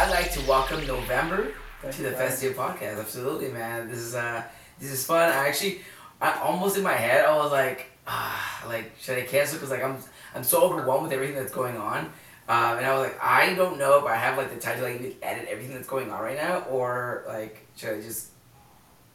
I'd like to welcome Novembr Thank to the. Festive Podcast. Absolutely, man. This is uh, this is fun. I actually, I almost in my head, I was like, ah, like should I cancel? Because like I'm, I'm so overwhelmed with everything that's going on. Um, and I was like, I don't know if I have like the time to like even edit everything that's going on right now, or like should I just,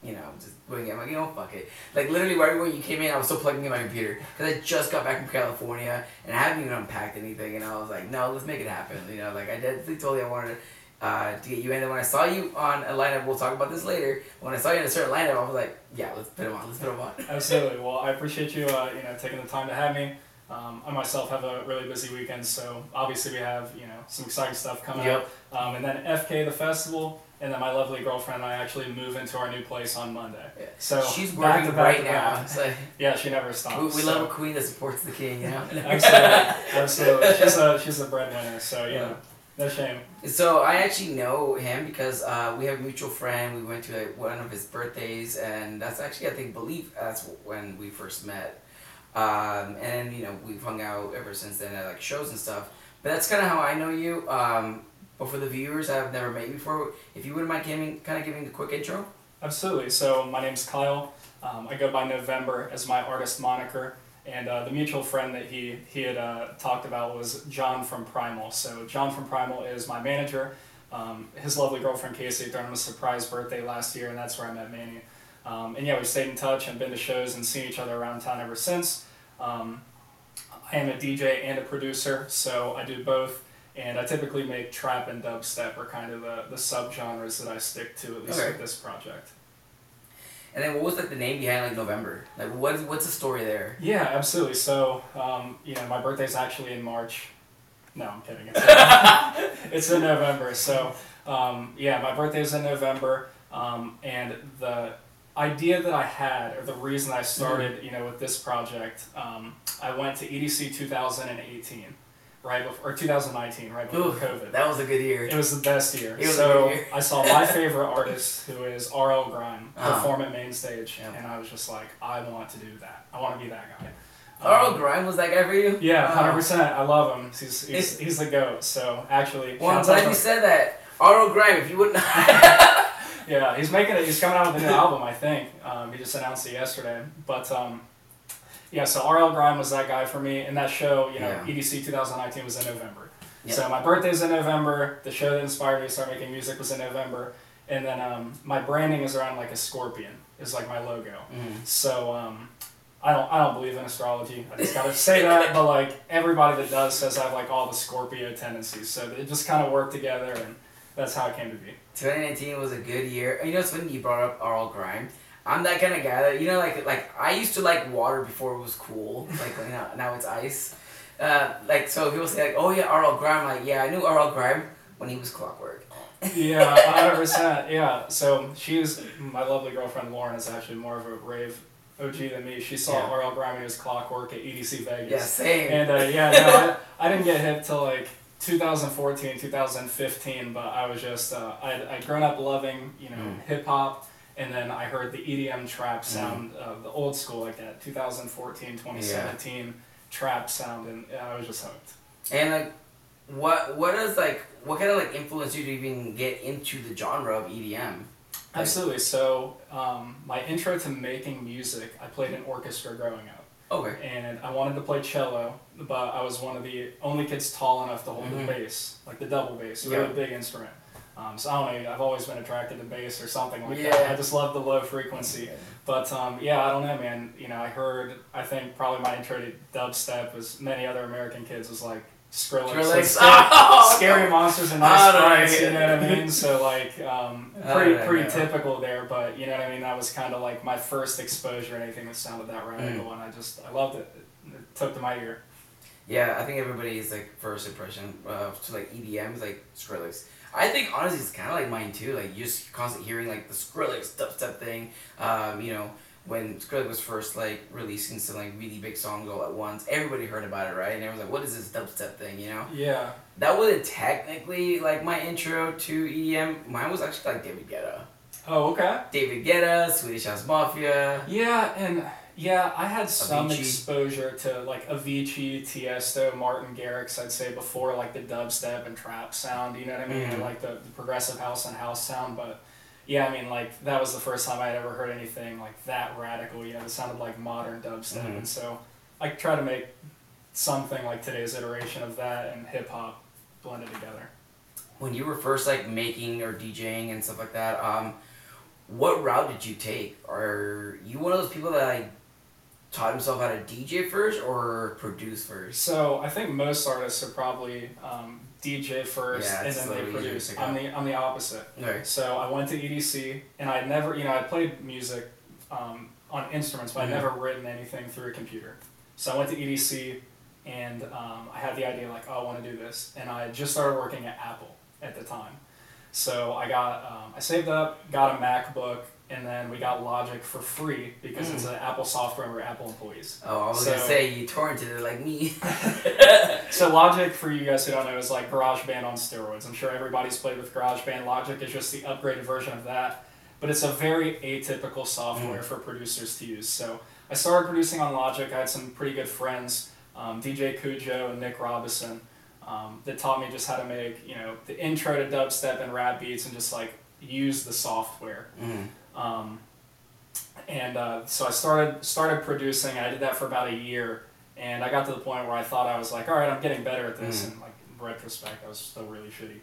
you know, just wing it? I'm like, you know, fuck it. Like literally right when you came in, I was still plugging in my computer because I just got back from California and I haven't even unpacked anything. And I was like, no, let's make it happen. You know, like I definitely told you I wanted uh, to get you in. And when I saw you on a lineup, we'll talk about this later. When I saw you in a certain lineup, I was like, yeah, let's put him on. Let's put him on. Absolutely. Well, I appreciate you, uh, you know, taking the time to have me. Um, I myself have a really busy weekend, so obviously we have, you know, some exciting stuff coming Yep. up. Um, and then FK the festival, and then my lovely girlfriend and I actually move into our new place on Monday. Yeah. So She's back working to back right now. So Yeah, she never stops. we, we so- love a queen that supports the king, you know? Absolutely, absolutely. She's a she's a breadwinner, so you Yeah. know, no shame. So I actually know him because uh, we have a mutual friend. We went to like, one of his birthdays, and that's actually I think believe that's when we first met. Um, and you know we've hung out ever since then at like shows and stuff. But that's kind of how I know you. Um, but for the viewers I've never met you before, if you wouldn't mind giving kind of giving a quick intro. Absolutely. So my name's Kyle. Um, I go by Novembr as my artist moniker, and uh, the mutual friend that he he had uh, talked about was John from Primal. So John from Primal is my manager. Um, his lovely girlfriend Casey threw him a surprise birthday last year, and that's where I met Manny. Um, and yeah, we've stayed in touch and been to shows and seen each other around town ever since. Um, I am a DJ and a producer, so I do both. And I typically make trap and dubstep are kind of the, the subgenres that I stick to, at least Okay. with this project. And then what was like the name behind like Novembr? Like what what's the story there? Yeah, absolutely. So, um, you know, my birthday's actually in March. No, I'm kidding. It's, it's in November. So, um, yeah, my birthday's in November. Um, and the idea that I had, or the reason I started, you know, with this project, um, I went to EDC 2018, right before, or 2019, right before Oof, COVID. That was a good year. It was the best year. It was a so good year. I saw my favorite artist, who is RL Grime, Uh-huh. perform at main stage, Yeah. and I was just like, I want to do that. I want to be that guy. Carl Um, Grime was that guy for you? Yeah, Oh. hundred percent. I love him. He's he's, he's the goat. So actually, Well, I'm glad you said that. Arnold Grime, if you wouldn't. Yeah, he's making it. He's coming out with a new album, I think. Um, he just announced it yesterday. But um, yeah, so RL Grime was that guy for me. And that show, you know, Yeah. EDC 2019 was in November. Yeah. So my birthday's in November. The show that inspired me to start making music was in November. And then um, my branding is around like a scorpion. Is like my logo. Mhm. So um, I don't I don't believe in astrology. I just gotta say that. But like everybody that does says I have like all the Scorpio tendencies. So it just kind of worked together, and that's how it came to be. 2019 was a good year. You know, it's funny you brought up RL Grime. I'm that kind of guy that you know, like like I used to like water before it was cool. Like you know, now it's ice. Uh, like so, people say like, "Oh yeah, RL Grime." Like yeah, I knew RL Grime when he was Clockwork. Yeah, hundred percent. Yeah. So she's my lovely girlfriend Lauren is actually more of a rave OG than me. She saw Yeah. RL Grime was Clockwork at EDC Vegas. Yeah, same. And uh, yeah, no, I, I didn't get hip till like 2014, 2015, but I was just uh, I'd, I'd grown up loving you know Mm. hip hop, and then I heard the EDM trap sound, uh, the old school like that 2014, 2017 trap sound, and I was just hooked. And like, what what is like what kind of like influence did you even get into the genre of EDM? Like- Absolutely. So um, my intro to making music, I played in orchestra growing up. Okay. and I wanted to play cello, but I was one of the only kids tall enough to hold Mhm. the bass, like the double bass, really Yeah. big instrument. Um, so I don't know, I've always been attracted to bass or something like Yeah. that. I just love the low frequency. But um, yeah, I don't know, man. You know, I heard, I think probably my intro to dubstep, as many other American kids, was like Skrillex, Skrillex. scary, Oh, scary monsters and nice yeah. you know what I mean? So like, um, pretty pretty typical there, but you know what I mean. That was kind of like my first exposure to anything that sounded that radical, Mm. and I just I loved it. It took to my ear. Yeah, I think everybody's like first impression uh, to like EDM is like Skrillex. I think honestly it's kind of like mine too. Like you just constantly hearing like the Skrillex dubstep thing. Um, you know when Skrillex was first like releasing some like really big songs all at once, everybody heard about it, right? And everyone's like, "What is this dubstep thing?" You know. Yeah. That wasn't technically like my intro to EDM. Mine was actually like David Guetta. Oh, okay. David Guetta, Swedish House Mafia. Yeah, and Yeah, I had some Avicii. exposure to like Avicii, Tiesto, Martin Garrix. I'd say before like the dubstep and trap sound. You know what I mean? Mhm. Or, like the, the progressive house and house sound. But yeah, I mean like that was the first time I'd ever heard anything like that radical. You know, it sounded like modern dubstep, Mhm. and so I try to make something like today's iteration of that and hip hop blended together. when you were first like making or DJing and stuff like that, um, what route did you take? Are you one of those people that like taught himself how to DJ first or produce first? So I think most artists are probably um, DJ first Yeah, and then they little easier to produce. I'm the I'm the opposite. Okay. So I went to EDC, and I never, you know, I played music um, on instruments, but Mhm. I'd never written anything through a computer. So I went to EDC, and um, I had the idea like, oh, I want to do this, and I just started working at Apple at the time. So I got, um, I saved up, got a MacBook, and then we got Logic for free because it's an Apple software and we're Apple employees. Oh, I was gonna say you torrented it like me. So Logic, for you guys who don't know, is like GarageBand on steroids. I'm sure everybody's played with GarageBand. Logic is just the upgraded version of that, but it's a very atypical software for producers to use. So I started producing on Logic. I had some pretty good friends, um, DJ Cujo and Nick Robinson, um, that taught me just how to make you know the intro to dubstep and rap beats and just like use the software. mm. Um, and uh, so I started started producing. I did that for about a year, and I got to the point where I thought I was like, all right, I'm getting better at this. Mhm. And like in retrospect, I was still really shitty.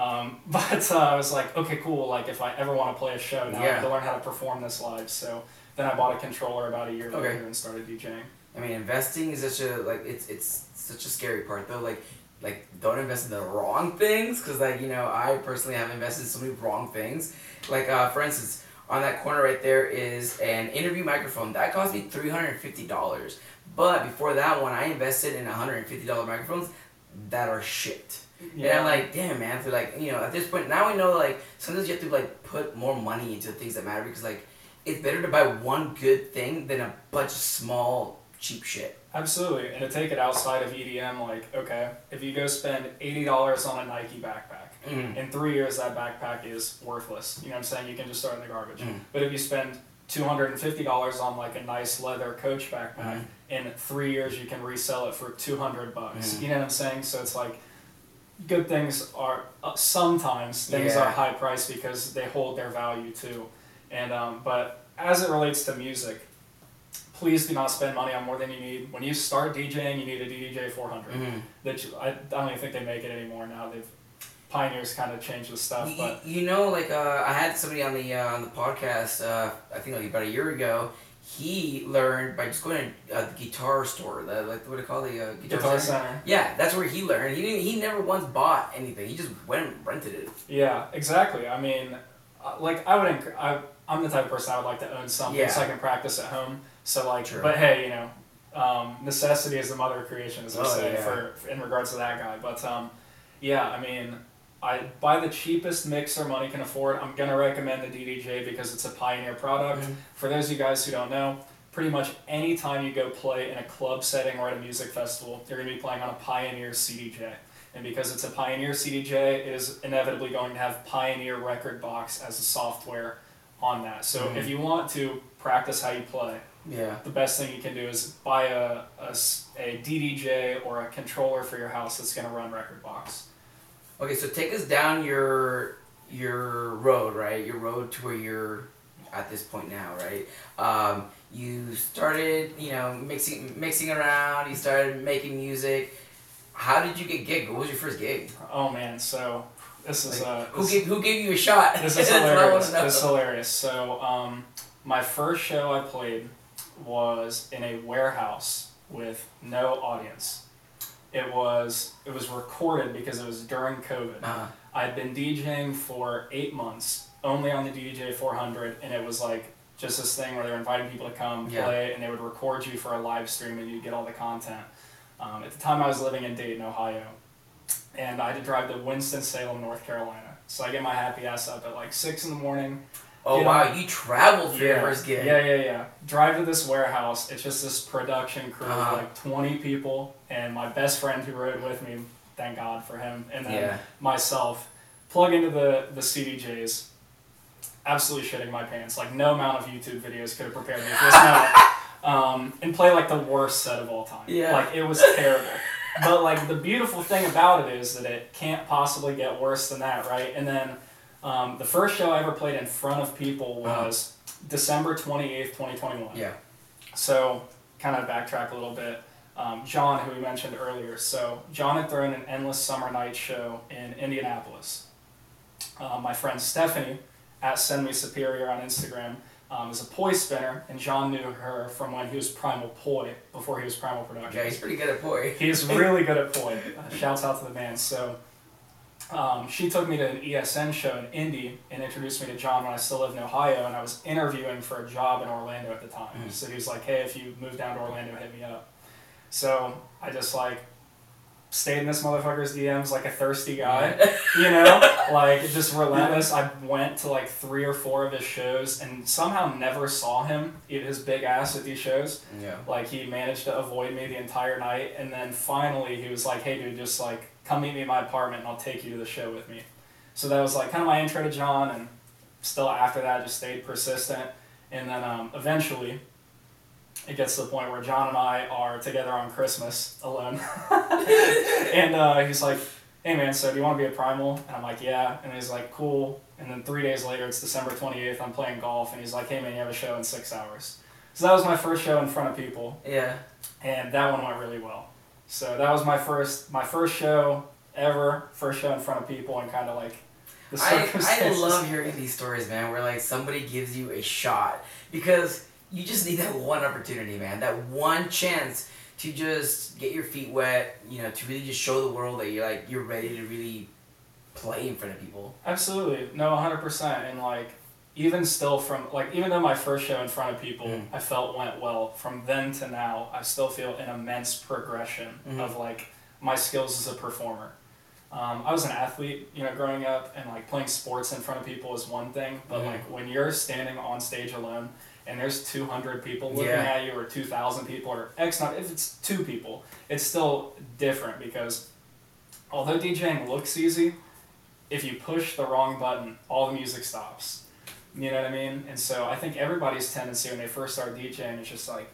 Um, but uh, I was like, okay, cool. Like if I ever want to play a show, now I Yeah. have to learn how to perform this live. So then I bought a controller about a year Okay. later and started DJing. I mean, investing is such a like it's it's such a scary part though. Like like don't invest in the wrong things because like you know I personally have invested in so many wrong things. Like uh, for instance, on that corner right there is an interview microphone that cost me three hundred and fifty dollars. But before that one, I invested in hundred and fifty dollar microphones that are shit. Yeah. And I'm like, damn man, so like, you know, at this point now we know like sometimes you have to like put more money into things that matter because like it's better to buy one good thing than a bunch of small cheap shit. Absolutely, and to take it outside of EDM, like okay, if you go spend eighty dollars on a Nike backpack, Mm. in three years that backpack is worthless. You know what I'm saying? You can just throw it in the garbage. Mm. But if you spend two hundred and fifty dollars on like a nice leather Coach backpack, Mhm. in three years you can resell it for two hundred bucks. Mhm. You know what I'm saying? So it's like good things are uh, sometimes things Yeah. are high priced because they hold their value too. And um, but as it relates to music, please do not spend money on more than you need. When you start DJing, you need a DDJ 400. Mhm. That you, I, I don't even think they make it anymore now. They've Pioneers kind of changed the stuff, You, but you know, like uh, I had somebody on the uh, on the podcast. Uh, I think like about a year ago. He learned by just going to uh, the guitar store, the like what do you call it, the uh, guitar, Guitar center? Center. Yeah, that's where he learned. He didn't, he never once bought anything. He just went and rented it. Yeah, exactly. I mean, uh, like I would, enc- I, I'm the type of person I would like to own something Yeah. so I can practice at home. So like, True. but hey, you know, um, necessity is the mother of creation, as I Oh, say yeah. for, for in regards to that guy. But um, yeah, I mean, I buy the cheapest mixer money can afford. I'm gonna recommend the DDJ because it's a Pioneer product. Mhm. For those of you guys who don't know, pretty much any time you go play in a club setting or at a music festival, you're gonna be playing on a Pioneer CDJ. And because it's a Pioneer CDJ, it is inevitably going to have Pioneer rekordbox as a software on that. So Mhm. if you want to practice how you play, Yeah. the best thing you can do is buy a a DDJ or a controller for your house that's going to run Record Box. Okay, so take us down your your road, right? Your road to where you're at this point now, right? Um, you started, you know, mixing mixing around. You started making music. How did you get gig? What was your first gig? Oh man, so this is Like, uh, Who this- gave Who gave you a shot? This is That's what I wanna hilarious. This is hilarious. So, um, my first show I played was in a warehouse with no audience. It was it was recorded because it was during COVID. Uh-huh. I'd been DJing for eight months, only on the DJ 400, and it was like just this thing where they're inviting people to come Yeah. play, and they would record you for a live stream, and you'd get all the content. Um, at the time, I was living in Dayton, Ohio, and I had to drive to Winston Salem, North Carolina. So I get my happy ass up at like six in the morning. Oh You know- wow, you traveled for your first gig. Yeah, yeah, yeah. Drive to this warehouse. It's just this production crew Uh-huh. of like 20 people, and my best friend who rode with me, thank God for him, and then Yeah. myself. Plug into the, the CDJs. Absolutely shitting my pants. Like, no amount of YouTube videos could have prepared me for this moment. um, and play like the worst set of all time. Yeah. Like it was terrible. but like the beautiful thing about it is that it can't possibly get worse than that, right? And then um, the first show I ever played in front of people Uh-huh. was December twenty eighth, twenty twenty one. Yeah. So kind of backtrack a little bit. Um, John, who we mentioned earlier. So John had thrown an endless summer night show in Indianapolis. Uh, my friend Stephanie at Send Me Superior on Instagram um, is a poi spinner, and John knew her from when he was Primal Poi before he was Primal Productions. Yeah, he's pretty good at poi. He's really good at poi. Uh, shouts out to the man. So um, she took me to an ESN show in Indy and introduced me to John when I still lived in Ohio, and I was interviewing for a job in Orlando at the time. Mm. So he was like, "Hey, if you move down to Orlando, hit me up." So I just like stayed in this motherfucker's DMs like a thirsty guy you know like just relentless i went to like three or four of his shows and somehow never saw him eat his big ass at these shows yeah. like he managed to avoid me the entire night and then finally he was like hey dude just like come meet me in my apartment and i'll take you to the show with me. So that was like kind of my intro to john and still after that I just stayed persistent. And then um, eventually it gets to the point where john and i are together on christmas alone. And uh, he's like hey man so do you want to be a primal? And i'm like yeah. And he's like cool. And then three days later it's december 28th i'm playing golf and he's like hey man you have a show in six hours. So that was my first show in front of people. Yeah. and that one went really well. So that was my first my first show ever, first show in front of people, and kind of like the I, I love hearing these stories, man, where like somebody gives you a shot because you just need that one opportunity, man, that one chance to just get your feet wet, you know, to really just show the world that you're like you're ready to really play in front of people. Absolutely, no, hundred percent, and like even still from like even though my first show in front of people Mm. I felt went well, from then to now I still feel an immense progression Mhm. of like my skills as a performer. Um, I was an athlete, you know, growing up, and like playing sports in front of people is one thing, but Mhm. like when you're standing on stage alone and there's 200 people looking Yeah. at you, or 2,000 people, or X not if it's two people, it's still different because although DJing looks easy, if you push the wrong button, all the music stops. You know what I mean? And so I think everybody's tendency when they first start DJing is just like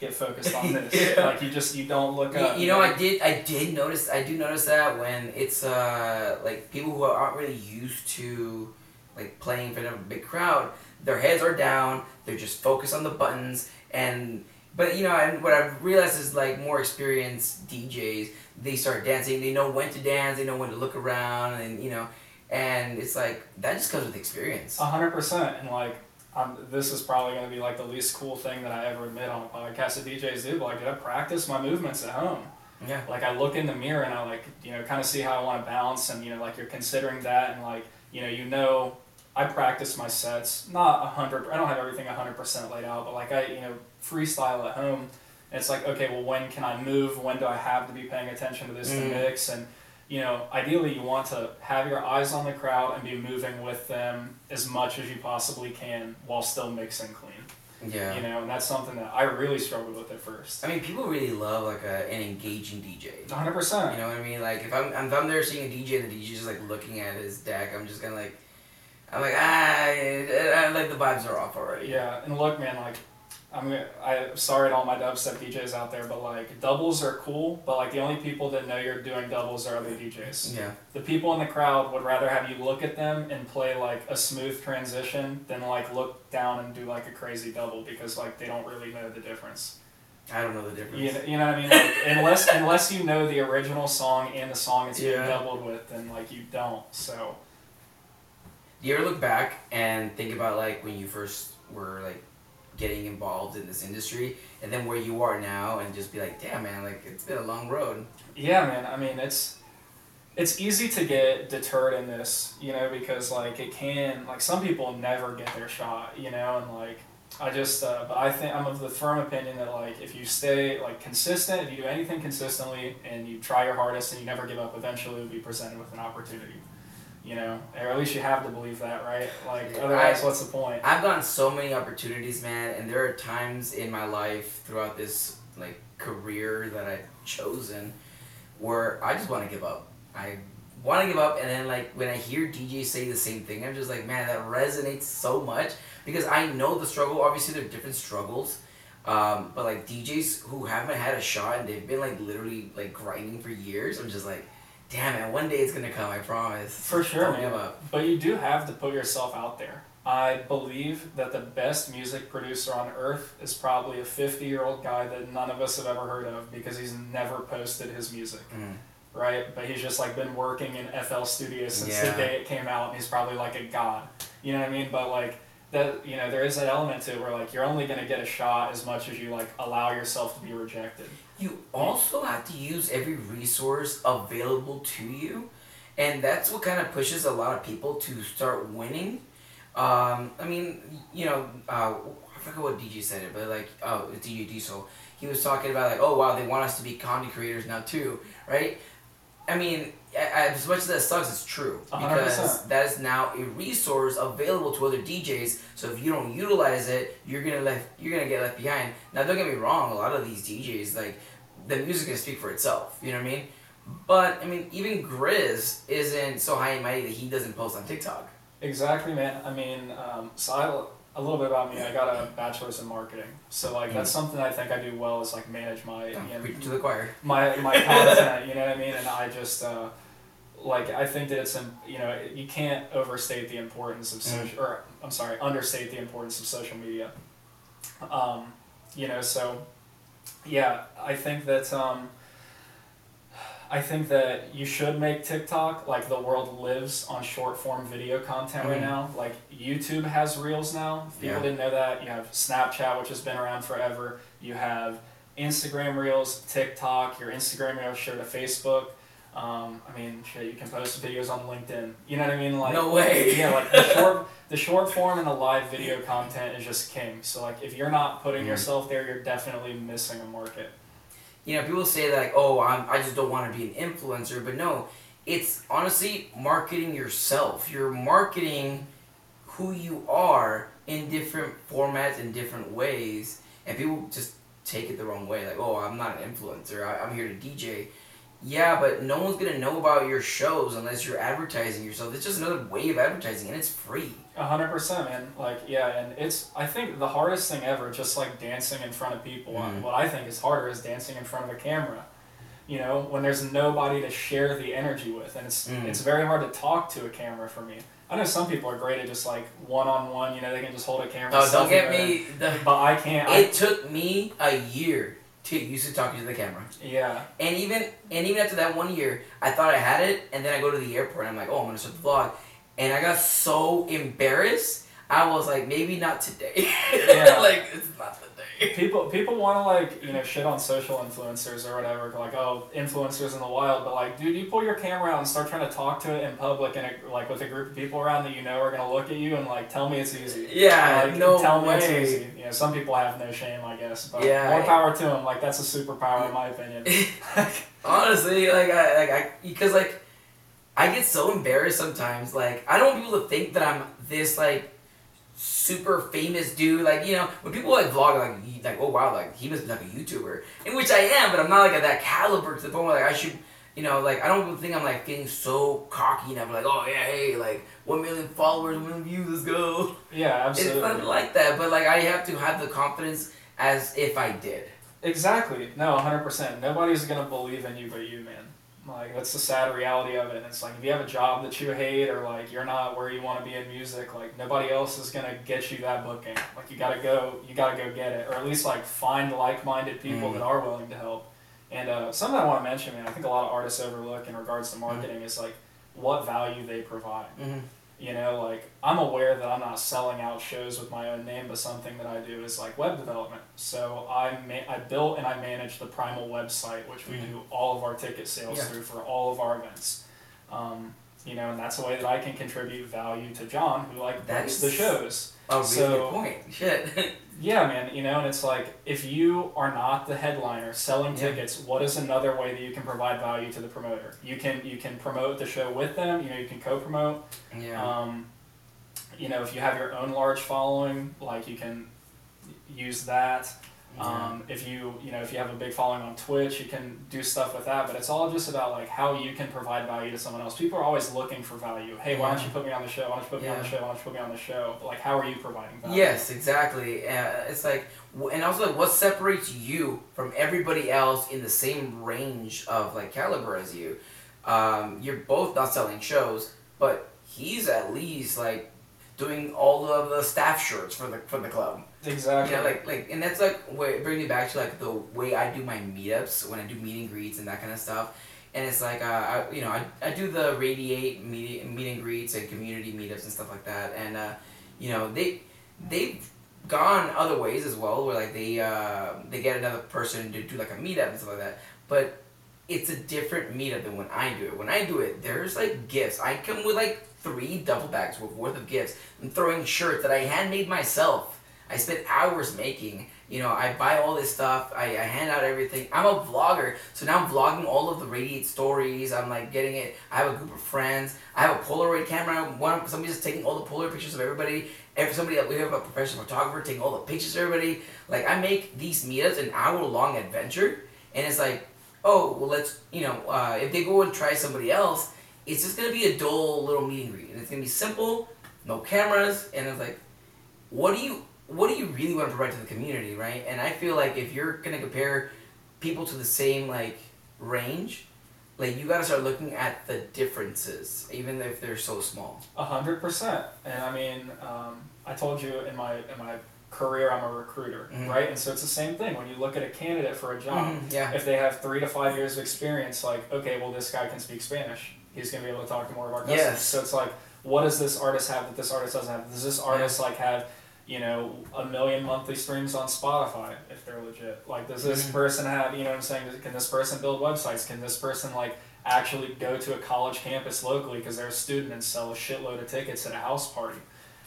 get focused on this. Yeah. Like you just you don't look You, up. you know, I did. I did notice. I do notice that when it's uh like people who aren't really used to like playing in front of a big crowd, their heads are down. They're just focused on the buttons. And but you know, and what I've realized is like more experienced DJs, they start dancing. They know when to dance. They know when to look around, and you know, and it's like that just comes with experience. A hundred percent, and like, um, this is probably gonna be like the least cool thing that I ever admit on a podcast that DJs do. But like, I practice my movements at home. Yeah. Like, I look in the mirror and I like, you know, kind of see how I want to balance, and you know, like you're considering that, and like, you know, you know, I practice my sets, not a hundred. I don't have everything a hundred percent laid out, but like I, you know, freestyle at home. And it's like, okay, well, when can I move? When do I have to be paying attention to this to Mm. mix? And you know, ideally you want to have your eyes on the crowd and be moving with them as much as you possibly can while still mixing clean. Yeah. You know, and that's something that I really struggled with at first. I mean, people really love like a, an engaging DJ. 100%. You know what I mean? Like if I'm if I'm there seeing a DJ and the DJ's just like looking at his deck, I'm just gonna like, I'm like ah, I, I, like the vibes are off already. Yeah, and look, man, like, I'm I sorry to all my dubstep DJs out there, but like doubles are cool, but like the only people that know you're doing doubles are other DJs. Yeah. The people in the crowd would rather have you look at them and play like a smooth transition than like look down and do like a crazy double because like they don't really know the difference. I don't know the difference. You know, you know what I mean? Like, unless unless you know the original song and the song it's being Yeah. doubled with, then like you don't. So Do you ever look back and think about like when you first were like getting involved in this industry, and then where you are now, and just be like, damn man, like it's been a long road. Yeah, man. I mean, it's it's easy to get deterred in this, you know, because like it can like some people never get their shot, you know, and like I just uh, but I think I'm of the firm opinion that like if you stay like consistent, if you do anything consistently and you try your hardest and you never give up, eventually you'll be presented with an opportunity. You know, or at least you have to believe that, right? Like otherwise, I- what's the point? I've gotten so many opportunities, man, and there are times in my life throughout this like career that I've chosen where I just want to give up. I want to give up, and then like when I hear DJs say the same thing, I'm just like, man, that resonates so much because I know the struggle. Obviously, there are different struggles, Um, but like DJs who haven't had a shot and they've been like literally like grinding for years, I'm just like, damn it! one day it's gonna come. I promise. For sure, man. But you do have to put yourself out there. I believe that the best music producer on earth is probably a 50 year old guy that none of us have ever heard of because he's never posted his music, Mm. right? But he's just like been working in FL Studios since Yeah. the day it came out and he's probably like a god. You know what I mean? But like, that you know there is that element to it where like you're only going to get a shot as much as you like allow yourself to be rejected You also have to use every resource available to you, and that's what kind of pushes a lot of people to start winning. Um, I mean, you know, uh, I forget what DJ said it, but like, oh, it's DJ Diesel. He was talking about like, oh wow, they want us to be content creators now too, right? I mean, as much as that sucks, it's true because percent. that is now a resource available to other DJs. So if you don't utilize it, you're gonna left you're gonna get left behind. Now, don't get me wrong, a lot of these DJs like the music can speak for itself. You know what I mean? But I mean, even Grizz isn't so high and mighty that he doesn't post on TikTok. Exactly, man. I mean, um, so I a little bit about me. I got a bachelor's in marketing, so like that's something I think I do well is like manage my you know, to the choir. my my content. You know what I mean? And I just uh, like I think that it's you know you can't overstate the importance of social or I'm sorry understate the importance of social media. Um, you know, so yeah, I think that um, I think that you should make TikTok like the world lives on short form video content right Mhm. now. Like YouTube has Reels now. If people Yeah. didn't know that. You have Snapchat, which has been around forever. You have Instagram Reels, TikTok. Your Instagram Reels share to Facebook. Um, I mean, shit, you can post videos on LinkedIn. You know what I mean? Like, No way. yeah, like the short, the short form and the live video content is just king. So like, if you're not putting Mhm. yourself there, you're definitely missing a market. you know, people say that like, oh, I'm, I just don't want to be an influencer, but no, it's honestly marketing yourself. You're marketing who you are in different formats in different ways, and people just take it the wrong way. Like, oh, I'm not an influencer. I, I'm here to DJ. Yeah, but no one's gonna know about your shows unless you're advertising yourself. It's just another way of advertising, and it's free. A hundred percent, man. Like, yeah, and it's I think the hardest thing ever, just like dancing in front of people. Mhm. What I think is harder is dancing in front of a camera. You know, when there's nobody to share the energy with, and it's Mm. it's very hard to talk to a camera for me. I know some people are great at just like one on one. You know, they can just hold a camera. Oh, don't get me. The, But I can't. I, it took me a year to used to talking to the camera. yeah, And even and even after that one year, I thought I had it, and then I go to the airport. and I'm like, oh, I'm gonna start the vlog, and I got so embarrassed. I was like, maybe not today. Yeah. like it's not. People people want to like you know shit on social influencers or whatever like oh influencers in the wild but like dude you pull your camera out and start trying to talk to it in public and it, like with a group of people around that you know are gonna look at you and like tell me it's easy Yeah, like, no tell me way. it's easy you know some people have no shame i guess but Yeah, more power to them like that's a superpower in my opinion Honestly, like I like I because like I get so embarrassed sometimes. Like I don't want people to think that I'm this like super famous dude. Like you know when people like vlog like he, like oh wow like he must be like a YouTuber, in which I am, but I'm not like at that caliber to the point where like I should. You know, like I don't think I'm like getting so cocky and I'm like, oh yeah, hey, like one million followers, one million views, let's go. yeah absolutely. It's not like that, but like I have to have the confidence as if I did. Exactly. No, 100%. Nobody's going to believe in you but you, man. Like, that's the sad reality of it. And it's like, if you have a job that you hate or, like, you're not where you want to be in music, like, nobody else is going to get you that booking. Like, you got to go, you got to go get it. Or at least, like, find like minded people Mm. that are willing to help. And uh, something I want to mention, man, I think a lot of artists overlook in regards to marketing is, like, what value they provide. Mm-hmm. You know, like I'm aware that I'm not selling out shows with my own name, but something that I do is like web development. So I ma- I built and I manage the Primal website, which we Mhm. do all of our ticket sales Yeah. through for all of our events. Um, you know, and that's a way that I can contribute value to John, who like That books the shows. A really So- good point. Shit. Yeah, man. You know, and it's like if you are not the headliner selling Yeah. tickets, what is another way that you can provide value to the promoter? You can you can promote the show with them. You know, you can co-promote. yeah. Um, you know, if you have your own large following, like you can use that. Um, if you you know if you have a big following on Twitch, you can do stuff with that. But it's all just about like how you can provide value to someone else. People are always looking for value. Hey, why don't you put me on the show? Why don't you put me on the show? Why don't you put me on the show? But, like, how are you providing value? Yes, exactly. Uh, it's like, and also like, what separates you from everybody else in the same range of like caliber as you? Um, you're both not selling shows, but he's at least like doing all of the staff shirts for the for the club. Exactly. Know, like like, and that's like what bring me back to like the way I do my meetups when I do meet and greets and that kind of stuff. And it's like uh, I, you know I, I do the radiate meet meet and greets and community meetups and stuff like that. And uh, you know they they've gone other ways as well where like they uh, they get another person to do like a meetup and stuff like that. But it's a different meetup than when I do it. When I do it, there's like gifts. I come with like three duffel bags worth worth of gifts. I'm throwing shirts that I handmade myself. I spent hours making. You know, I buy all this stuff. I, I hand out everything. I'm a vlogger, so now I'm vlogging all of the Radiate stories. I'm like getting it. I have a group of friends. I have a Polaroid camera. One somebody's just taking all the Polaroid pictures of everybody. Every somebody we have a professional photographer taking all the pictures of everybody. Like I make these meetups an hour long adventure, and it's like, oh well, let's you know, uh, if they go and try somebody else, it's just gonna be a dull little meet and greet, and it's gonna be simple, no cameras, and it's like, what do you what do you really want to provide to the community, right? And I feel like if you're gonna compare people to the same like range, like you gotta start looking at the differences, even if they're so small. A hundred percent. And I mean, um, I told you in my in my career, I'm a recruiter, Mhm. right? And so it's the same thing when you look at a candidate for a job. Mhm, yeah. If they have three to five years of experience, like okay, well this guy can speak Spanish. He's gonna be able to talk to more of our customers. Yes. So it's like, what does this artist have that this artist doesn't have? Does this artist like have you know, a million monthly streams on Spotify if they're legit. Like, does this Mhm. person have, you know what I'm saying? Can this person build websites? Can this person, like, actually go to a college campus locally because they're a student and sell a shitload of tickets at a house party?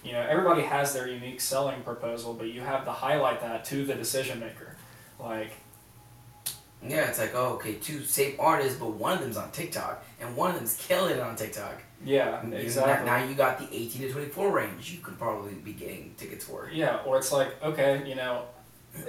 You know, everybody has their unique selling proposal, but you have to highlight that to the decision maker. Like, Yeah, it's like, oh, okay, two same artists, but one of them's on TikTok, and one of them's killing it on TikTok. Yeah, You- exactly. Now you got the 18 to 24 range you could probably be getting tickets for. Yeah, or it's like, okay, you know,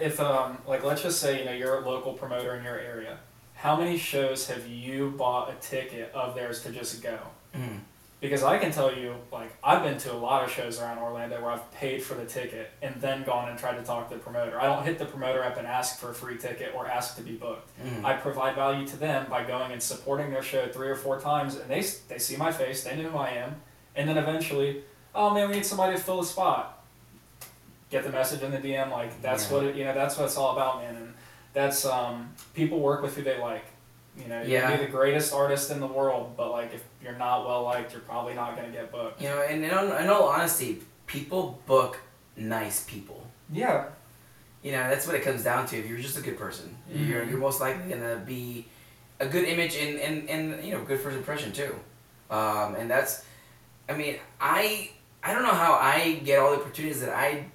if um like let's just say, you know, you're a local promoter in your area. How many shows have you bought a ticket of theirs to just go? Mm. Because I can tell you, like, I've been to a lot of shows around Orlando where I've paid for the ticket and then gone and tried to talk to the promoter. I don't hit the promoter up and ask for a free ticket or ask to be booked. Mm. I provide value to them by going and supporting their show three or four times, and they they see my face, they know who I am, and then eventually, oh man, we need somebody to fill the spot. Get the message in the DM, like that's Yeah. what it, you know. That's what it's all about, man. And that's um, people work with who they like. You know, you Yeah. can be the greatest artist in the world, but like if you're not well liked, you're probably not gonna get booked. You know, and in all, in all honesty, people book nice people. Yeah, You know, that's what it comes down to. If you're just a good person, you're, Mhm. you're most likely gonna be a good image and, and, and you know, good first impression too. Um, and that's, I mean, I I don't know how I get all the opportunities that I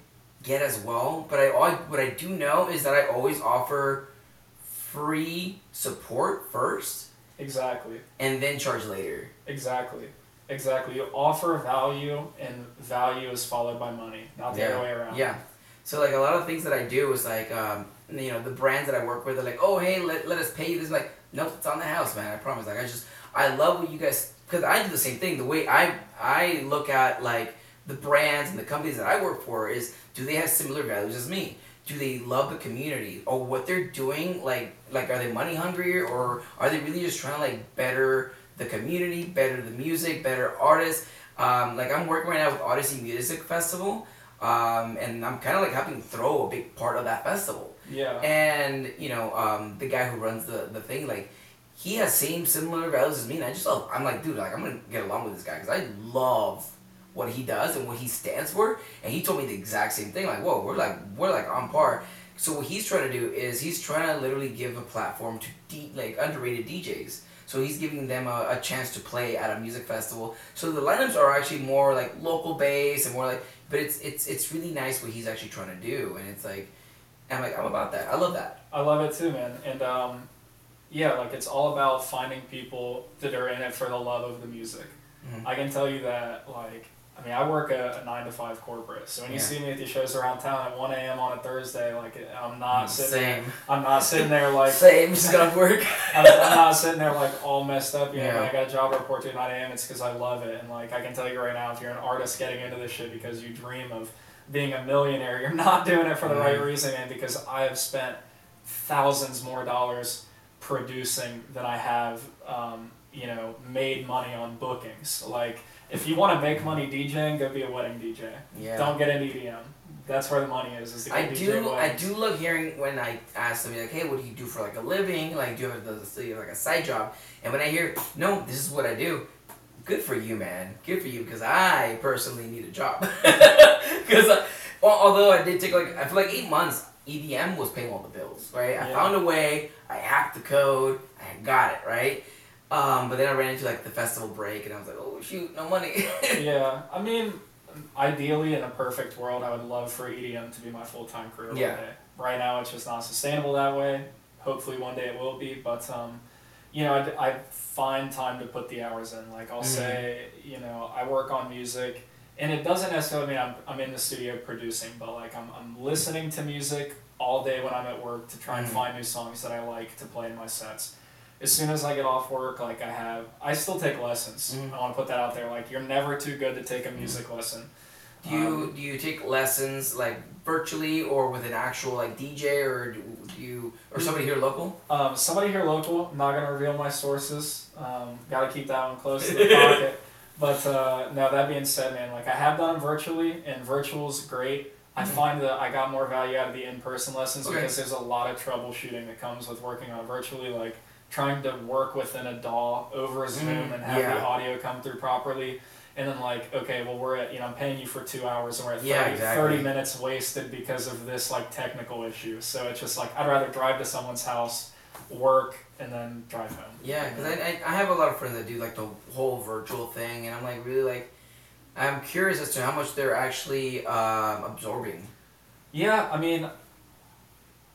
get as well, but I all, what I do know is that I always offer free support first exactly. and then charge later. Exactly. Exactly. You offer value, and value is followed by money, not the Yeah. other way around. Yeah. So like a lot of things that I do is like um, you know the brands that I work with are like oh hey let, let us pay you this like nope it's on the house man I promise like I just I love what you guys because I do the same thing the way I I look at like the brands and the companies that I work for is do they have similar values as me do they love the community or what they're doing like like are they money hungry or are they really just trying to like better the community better the music better artists um, like I'm working right now with Odyssey Music Festival um, and I'm kind of like helping throw a big part of that festival. Yeah. And you know, um, the guy who runs the, the thing, like, he has same similar values as me, and I just love. I'm like, dude, like, I'm gonna get along with this guy because I love what he does and what he stands for. And he told me the exact same thing. Like, whoa, we're like we're like on par. So what he's trying to do is he's trying to literally give a platform to D, like underrated DJs. So he's giving them a, a chance to play at a music festival. So the lineups are actually more like local based and more like, but it's it's it's really nice what he's actually trying to do, and it's like, I'm like I'm about that. I love that. I love it too, man. And um, yeah, like it's all about finding people that are in it for the love of the music. Mhm. I can tell you that, like, I mean, I work a, a nine to five corporate, so when you see me at these shows around town at one a.m. on a Thursday, like I'm not sitting, Same. I'm not sitting there like Same. Just got work. I'm, I'm not sitting there like all messed up. You know, Yeah. when I got a job report to at 9 a.m. It's because I love it, and like I can tell you right now, if you're an artist getting into this shit because you dream of being a millionaire, you're not doing it for the right Mhm. reason, and because I have spent thousands more dollars producing that I have, um, you know, made money on bookings. Like, if you want to make money DJing, go be a wedding DJ. Yeah. Don't get an EDM. That's where the money is. Is I do. I do love hearing when I ask somebody like, "Hey, what do you do for like a living? Like, do you have a, do you have, like a side job?" And when I hear, "No, this is what I do," good for you, man. Good for you, because I personally need a job. Because well, although I did take like I feel like eight months, EDM was paying all the bills, right? I Yeah. found a way. I hacked the code. I got it right. Um, but then I ran into like the festival break, and I was like, "Oh shoot, no money." yeah, I mean, ideally in a perfect world, I would love for EDM to be my full time career Yeah. day. Right now, it's just not sustainable that way. Hopefully, one day it will be. But um, you know, I, I find time to put the hours in. Like I'll Mhm. say, you know, I work on music, and it doesn't necessarily mean I'm, I'm in the studio producing, but like I'm I'm listening to music all day when I'm at work to try and Mhm. find new songs that I like to play in my sets as soon as I get off work, like I have, I still take lessons. Mhm. I want to put that out there. Like you're never too good to take a music lesson. Do you Um, do you take lessons like virtually or with an actual like DJ or do do you or somebody here local? Um, somebody here local. I'm not gonna reveal my sources. Um, Got to keep that one close to the pocket. But uh, no, that being said, man, like I have done them virtually, and virtual's great. I find that I got more value out of the in-person lessons Okay. because there's a lot of troubleshooting that comes with working on virtually, like trying to work within a DAW over Zoom Mm, and have yeah. the audio come through properly. And then like, okay, well we're at you know I'm paying you for two hours and we're at 30, Yeah, exactly. 30 minutes wasted because of this like technical issue. So it's just like I'd rather drive to someone's house, work, and then drive home. Yeah, because I, I I have a lot of friends that do like the whole virtual thing, and I'm like really like, I'm curious as to how much they're actually um, absorbing. Yeah, I mean,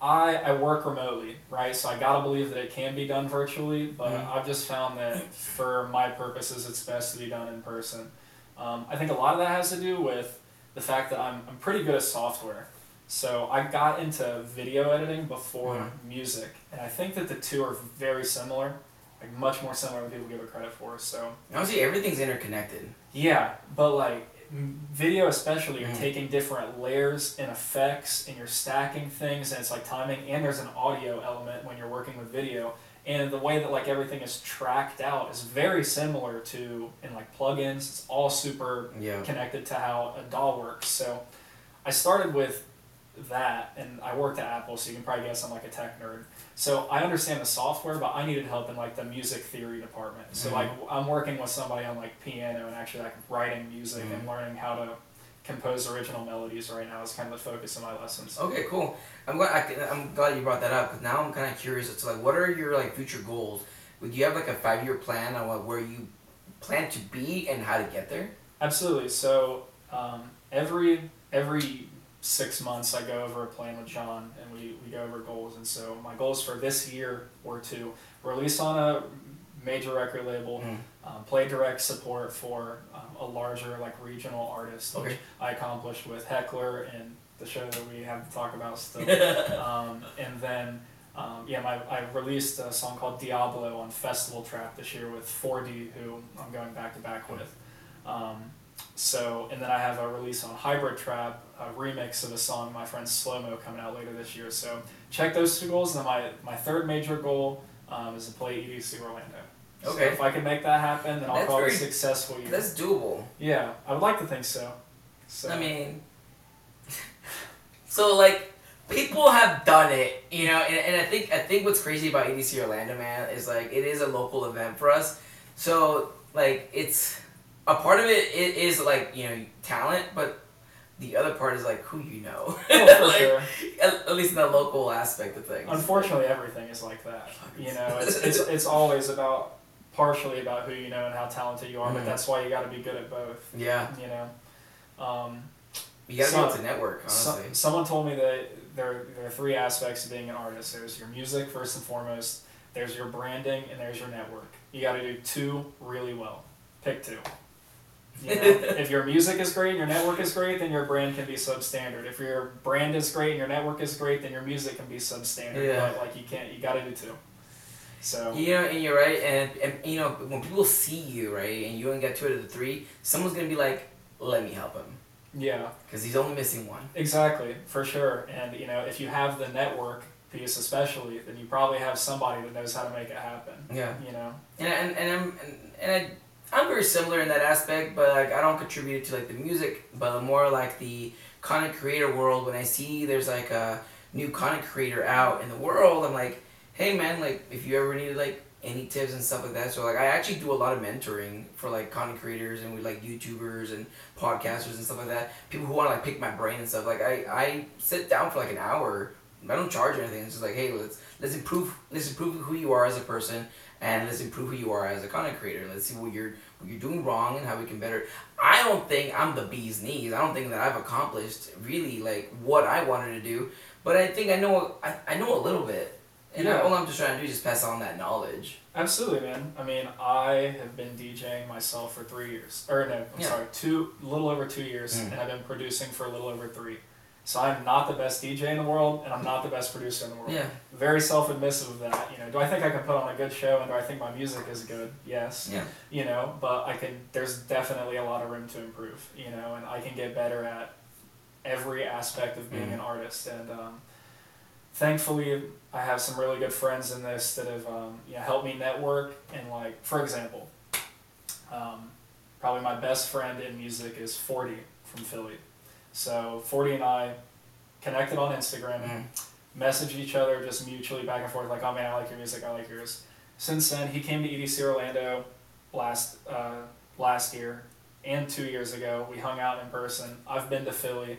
I I work remotely, right? So I gotta believe that it can be done virtually, but Mhm. I've just found that for my purposes, it's best to be done in person. Um, I think a lot of that has to do with the fact that I'm I'm pretty good at software. So I got into video editing before Mhm. music, and I think that the two are very similar, like much more similar than people give it credit for. So Honestly, everything's interconnected. yeah, but like video especially, you're Mhm. taking different layers and effects and you're stacking things and it's like timing and there's an audio element when you're working with video. And the way that like everything is tracked out is very similar to in like plugins. It's all super Yeah. connected to how a DAW works. So I started with that and I worked at Apple, so you can probably guess I'm like a tech nerd. So I understand the software, but I needed help in like the music theory department. So Mhm. like I'm working with somebody on like piano and actually like writing music and Mhm. learning how to compose original melodies right now is kind of the focus of my lessons. Okay, cool. I'm glad. I, I'm glad you brought that up because now I'm kind of curious as to like what are your like future goals? Would you have like a five year plan on what, where you plan to be and how to get there? Absolutely. So um, every every six months, I go over a plan with John, and we, we go over goals. And so my goals for this year were to release on a major record label, Mm. um, play direct support for um, a larger like regional artist, which I accomplished with Heckler and the show that we have to talk about still. um, and then um, yeah, my, I released a song called Diablo on Festival Trap this year with 4D, who I'm going back to back with. So, and then I have a release on Hybrid Trap, a remix of a song my friend Slow Mo coming out later this year. So check those two goals. And then my, my third major goal um, is to play EDC Orlando. So Okay. if I can make that happen, then I'll That's call it a successful year. That's doable. Yeah, I would like to think so. So I mean, so like people have done it, you know, and, and I think I think what's crazy about EDC Orlando, man, is like it is a local event for us. So like it's a part of it, it is like you know talent, but the other part is like who you know. Oh, for Like, sure. at, at least in the local aspect of things. Unfortunately, everything is like that. You know, it's, it's, it's always about partially about who you know and how talented you are, but Mhm. that's why you got to be good at both. Yeah, You know, um, you gotta So- be able to network. so, Honestly. someone told me that there there are three aspects of being an artist. There's your music first and foremost. There's your branding and there's your network. You got to do two really well. Pick two. You know, if your music is great and your network is great, then your brand can be substandard. If your brand is great and your network is great, then your music can be substandard. Yeah. But like you can't, you got to do two. So You know, and you're right, and, and you know when people see you right, and you only got two out of the three, someone's gonna be like, "Let me help him," yeah, because he's only missing one. exactly for sure. And you know, if you have the network piece especially, then you probably have somebody that knows how to make it happen. Yeah. You know. And and, and I'm and, and I, I'm very similar in that aspect, but like I don't contribute to like the music, but more like the content creator world. When I see there's like a new content creator out in the world, I'm like, hey man, like if you ever need like any tips and stuff like that. So like I actually do a lot of mentoring for like content creators and with like YouTubers and podcasters and stuff like that. People who want to like pick my brain and stuff. Like I I sit down for like an hour. I don't charge anything. It's just like hey let's let's improve let's improve who you are as a person and let's improve who you are as a content creator. Let's see what you're what you're doing wrong and how we can better. I don't think I'm the bee's knees. I don't think that I've accomplished really like what I wanted to do, but I think I know I, I know a little bit, and Yeah. all I'm just trying to do is just pass on that knowledge. Absolutely, man. I mean, I have been DJing myself for three years, or no, I'm Yeah. sorry, two, a little over two years, Mm. and I've been producing for a little over three. So I'm not the best DJ in the world, and I'm not the best producer in the world. Yeah, Very self-admissive of that. You know, do I think I can put on a good show, and do I think my music is good? Yes. yeah, You know, but I can. There's definitely a lot of room to improve. You know, and I can get better at every aspect of being Mhm. an artist, and um, thankfully I have some really good friends in this that have um, you know, helped me network and like for example, um, probably my best friend in music is Forty from Philly. So Forty and I connected on Instagram, Mm. messaged each other just mutually back and forth like, oh man, I like your music, I like yours. Since then, he came to EDC Orlando last uh, last year and two years ago. We hung out in person. I've been to Philly.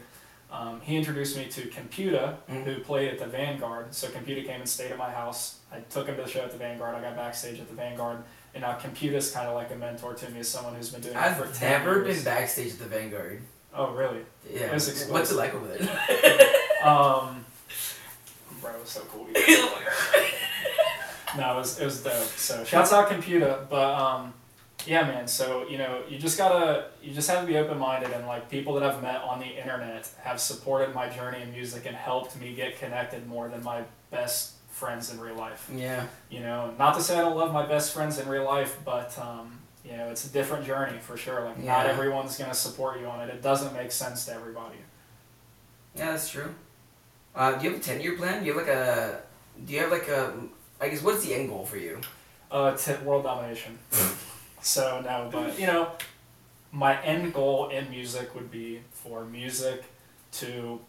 Um, he introduced me to Computa, Mm. who played at the Vanguard. So Computa came and stayed at my house. I took him to the show at the Vanguard. I got backstage at the Vanguard. And now Computa's kind of like a mentor to me as someone who's been doing it for I've never years. been backstage at the Vanguard. Oh, really? Yeah, what's it like over there? Um, bro, it was so cool. no, it was, it was dope. So shouts out Computa, but um, yeah, man. So you know, you just gotta, you just have to be open minded, and like people that I've met on the internet have supported my journey in music and helped me get connected more than my best friends in real life. yeah, You know, not to say I don't love my best friends in real life, but um, you know, it's a different journey for sure. Like not everyone's gonna support you on it. It doesn't make sense to everybody. yeah, that's true. Uh, do you have a ten year plan? Do you have like a? Do you have like a? I guess what's the end goal for you? Uh, to world domination. so no, but you know, my end goal in music would be for music to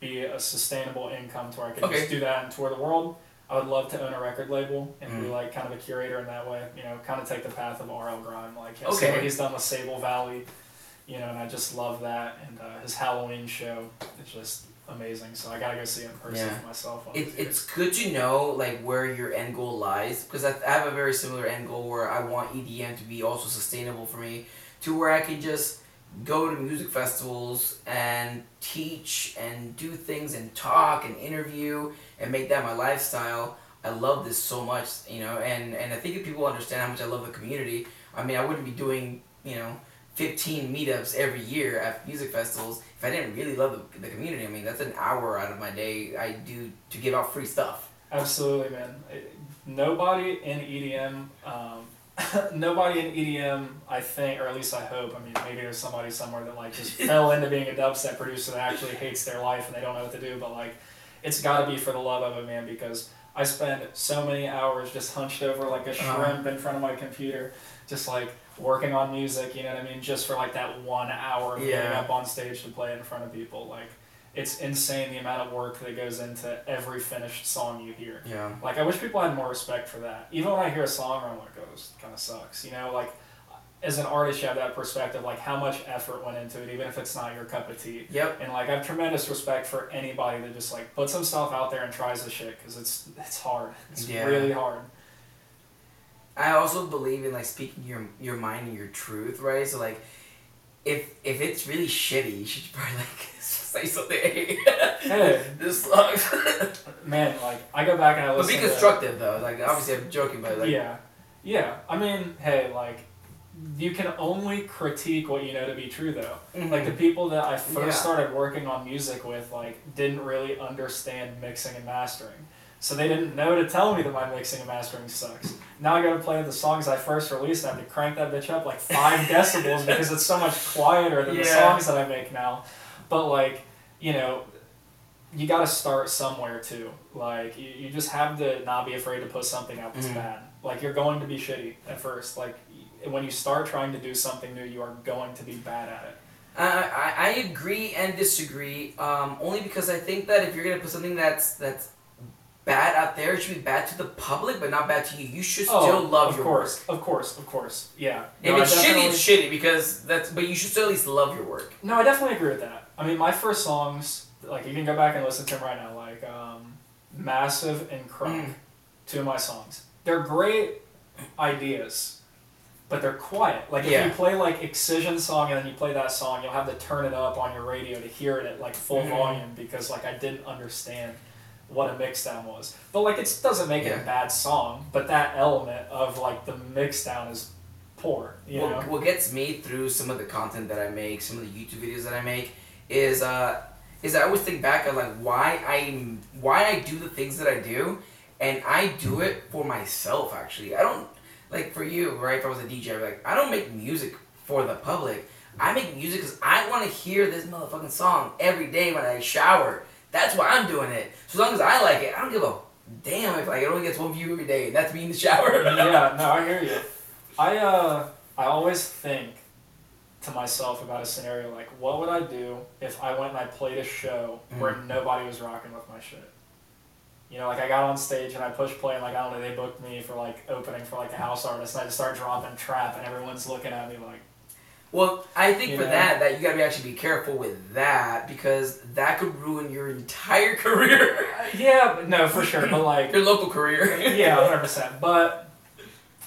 be a sustainable income to where I could Okay. just do that and tour the world. I would love to own a record label and be Mm. like kind of a curator in that way. You know, kind of take the path of R.L. Grime, like you know, Okay. see what he's done with Sable Valley. You know, and I just love that. And uh, his Halloween show is just amazing. So I gotta go see it in person Yeah. for myself. on It, it's good to know like where your end goal lies because I, I have a very similar end goal where I want EDM to be also sustainable for me to where I can just go to music festivals and teach and do things and talk and interview and make that my lifestyle. I love this so much, you know, and, and I think if people understand how much I love the community, I mean, I wouldn't be doing, you know, 15 meetups every year at music festivals if I didn't really love the, the community. I mean, that's an hour out of my day I do to give out free stuff. Absolutely, man. Nobody in EDM, um, nobody in EDM, I think, or at least I hope. I mean, maybe there's somebody somewhere that like just fell into being a dubstep producer that actually hates their life and they don't know what to do. But like, it's got to be for the love of it, man. Because I spend so many hours just hunched over like a Uh-huh. shrimp in front of my computer, just like working on music. You know what I mean? Just for like that one hour of getting up on stage to play in front of people, like. It's insane the amount of work that goes into every finished song you hear. Yeah. Like I wish people had more respect for that. Even when I hear a song, I'm like, oh, this kind of sucks. You know, like as an artist, you have that perspective, like how much effort went into it, even if it's not your cup of tea. Yep. And like I have tremendous respect for anybody that just like puts himself out there and tries the shit because it's it's hard. It's Yeah. really hard. I also believe in like speaking your your mind and your truth, right? So like, if if it's really shitty, you should probably like say something. Hey, this sucks. Man, like I go back and I listen. but be to- constructive though. Like obviously I'm joking, but like yeah, yeah. I mean, hey, like you can only critique what you know to be true though. Mhm. Like the people that I first Yeah. started working on music with, like didn't really understand mixing and mastering. So they didn't know to tell me that my mixing and mastering sucks. Now I gotta play the songs I first released and I have to crank that bitch up like five decibels because it's so much quieter than the songs that I make now. But like, you know, you gotta start somewhere too. Like you, you just have to not be afraid to put something out that's Mhm. bad. Like you're going to be shitty at first. Like when you start trying to do something new, you are going to be bad at it. I, I, I agree and disagree. Um, only because I think that if you're gonna put something that's that's bad out there, it should be bad to the public, but not bad to you. You should still love Oh, of your course, work. of course, of course. Yeah. If No, it's shitty, it's shitty because that's. But you should still at least love your work. No, I definitely agree with that. I mean, my first songs, like you can go back and listen to them right now, like um, "Massive" and "Crunk," Mm. two of my songs. They're great ideas, but they're quiet. Like if Yeah. you play like Excision song and then you play that song, you'll have to turn it up on your radio to hear it at like full Mhm. volume because like I didn't understand what a mixdown was. But like it doesn't make it a bad song, but that element of like the mixdown is poor. You know. What, what gets me through some of the content that I make, some of the YouTube videos that I make, is uh, is I always think back on like why I why I do the things that I do, and I do it for myself. Actually, I don't like for you, right? If I was a DJ, I'd be like I don't make music for the public. I make music because I want to hear this motherfucking song every day when I shower. That's why I'm doing it. So as long as I like it, I don't give a damn if like it only gets one view every day, and that's me in the shower. yeah, no, I hear you. I uh, I always think to myself about a scenario like, what would I do if I went and I played a show where nobody was rocking with my shit? You know, like I got on stage and I pushed play and like I don't know, they booked me for like opening for like a house artist and I just start dropping trap and everyone's looking at me like, Well, I think for know? that, that you gotta be actually be careful with that because that could ruin your entire career, yeah, but no, for sure, but like, your local career. yeah, hundred percent. But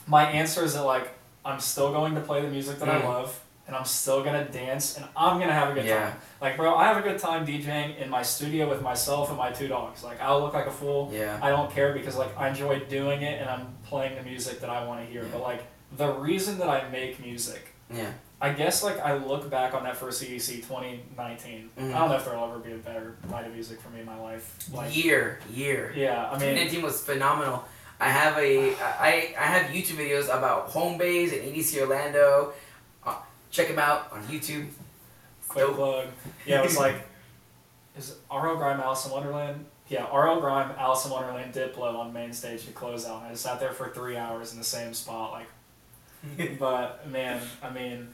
my answer is that like I'm still going to play the music that Mm. I love, and I'm still gonna dance, and I'm gonna have a good Yeah. time. Like, bro, I have a good time DJing in my studio with myself and my two dogs. Like, I'll look like a fool. yeah. I don't care because like I enjoy doing it, and I'm playing the music that I want to hear. Yeah. But like the reason that I make music. Yeah. I guess like I look back on that first EDC 2019. Mhm. I don't know if there'll ever be a better night of music for me in my life. Like, year, year. yeah, I mean, 2019 was phenomenal. I have a I I have YouTube videos about home base and EDC Orlando. Check him out on YouTube. quick Dope. plug. Yeah, it was like, is it RL Grime Alice in Wonderland? Yeah, RL Grime Alice in Wonderland Diplo on main stage to close out. I just sat there for three hours in the same spot. Like, but man, I mean,